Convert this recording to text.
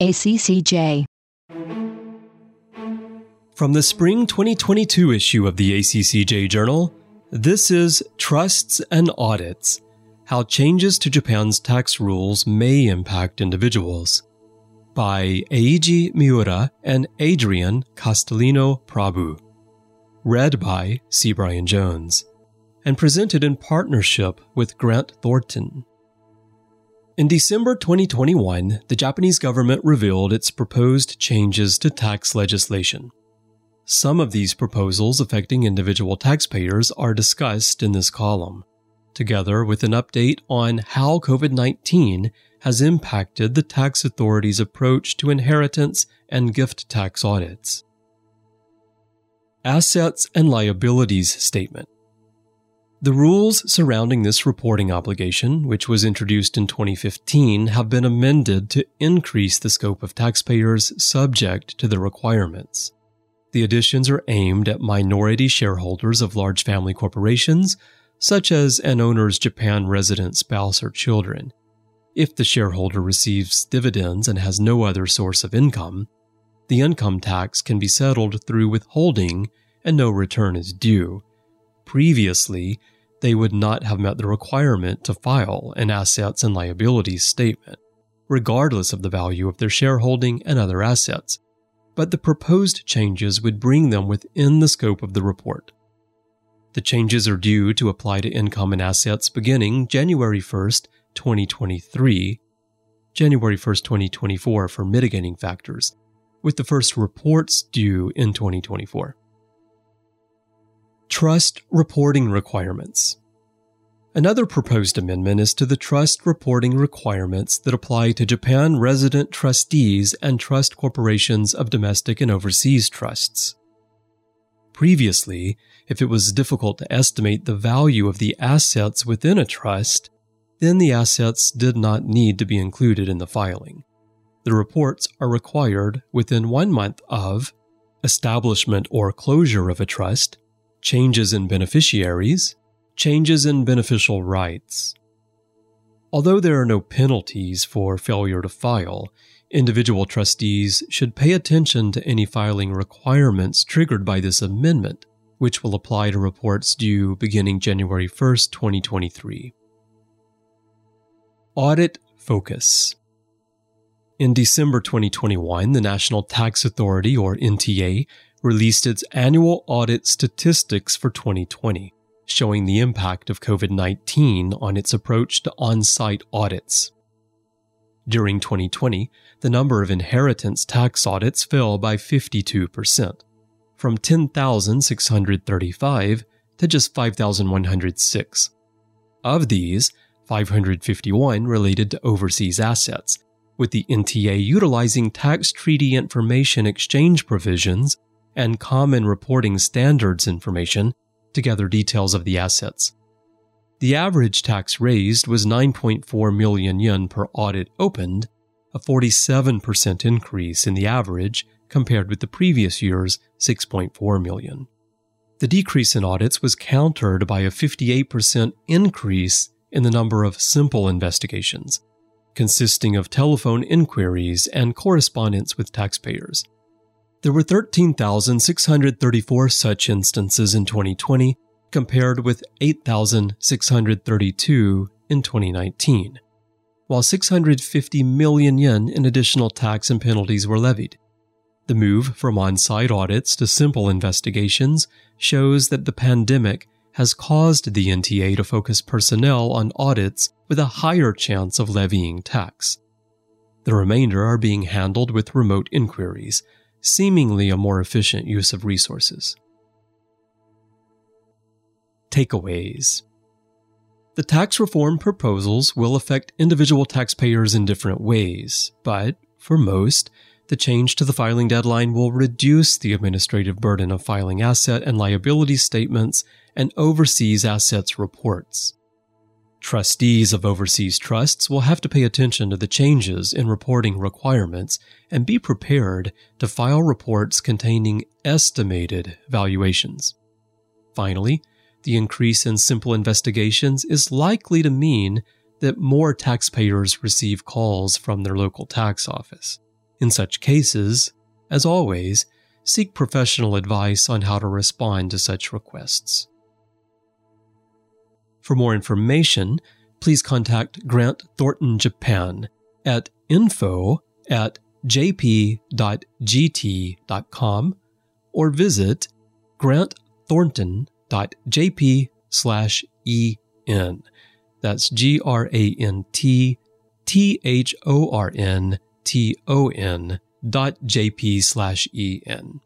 ACCJ. From the spring 2022 issue of the ACCJ Journal, this is Trusts and Audits How Changes to Japan's Tax Rules May Impact Individuals by Eiji Miura and Adrian Castellino Prabhu. Read by C. Bryan Jones. And presented in partnership with Grant Thornton. In December 2021, the Japanese government revealed its proposed changes to tax legislation. Some of these proposals affecting individual taxpayers are discussed in this column, together with an update on how COVID 19 has impacted the tax authority's approach to inheritance and gift tax audits. Assets and Liabilities Statement the rules surrounding this reporting obligation, which was introduced in 2015, have been amended to increase the scope of taxpayers subject to the requirements. The additions are aimed at minority shareholders of large family corporations, such as an owner's Japan resident spouse or children. If the shareholder receives dividends and has no other source of income, the income tax can be settled through withholding and no return is due Previously, they would not have met the requirement to file an assets and liabilities statement, regardless of the value of their shareholding and other assets, but the proposed changes would bring them within the scope of the report. The changes are due to apply to income and assets beginning January 1st, 2023, January 1st, 2024 for mitigating factors, with the first reports due in 2024. Trust reporting requirements. Another proposed amendment is to the trust reporting requirements that apply to Japan resident trustees and trust corporations of domestic and overseas trusts. Previously, if it was difficult to estimate the value of the assets within a trust, then the assets did not need to be included in the filing. The reports are required within one month of establishment or closure of a trust changes in beneficiaries, changes in beneficial rights. Although there are no penalties for failure to file, individual trustees should pay attention to any filing requirements triggered by this amendment, which will apply to reports due beginning January 1, 2023. Audit Focus In December 2021, the National Tax Authority, or NTA, released its annual audit statistics for 2020, showing the impact of COVID 19 on its approach to on site audits. During 2020, the number of inheritance tax audits fell by 52%, from 10,635 to just 5,106. Of these, 551 related to overseas assets, with the NTA utilizing tax treaty information exchange provisions and common reporting standards information to gather details of the assets. The average tax raised was 9.4 million yen per audit opened, a 47% increase in the average compared with the previous year's 6.4 million. The decrease in audits was countered by a 58% increase in the number of simple investigations, consisting of telephone inquiries and correspondence with taxpayers. There were 13,634 such instances in 2020, compared with 8,632 in 2019, while 650 million yen in additional tax and penalties were levied. The move from on site audits to simple investigations shows that the pandemic has caused the NTA to focus personnel on audits with a higher chance of levying tax. The remainder are being handled with remote inquiries, seemingly a more efficient use of resources. Takeaways The tax reform proposals will affect individual taxpayers in different ways, but for most, the change to the filing deadline will reduce the administrative burden of filing asset and liability statements and overseas assets reports. Trustees of overseas trusts will have to pay attention to the changes in reporting requirements and be prepared to file reports containing estimated valuations. Finally, the increase in simple investigations is likely to mean that more taxpayers receive calls from their local tax office. In such cases, as always, seek professional advice on how to respond to such requests. For more information, please contact Grant Thornton Japan at info at jp.gt.com or visit grantthornton.jp slash en. That's G R A N T T H O R N T O N dot jp slash en.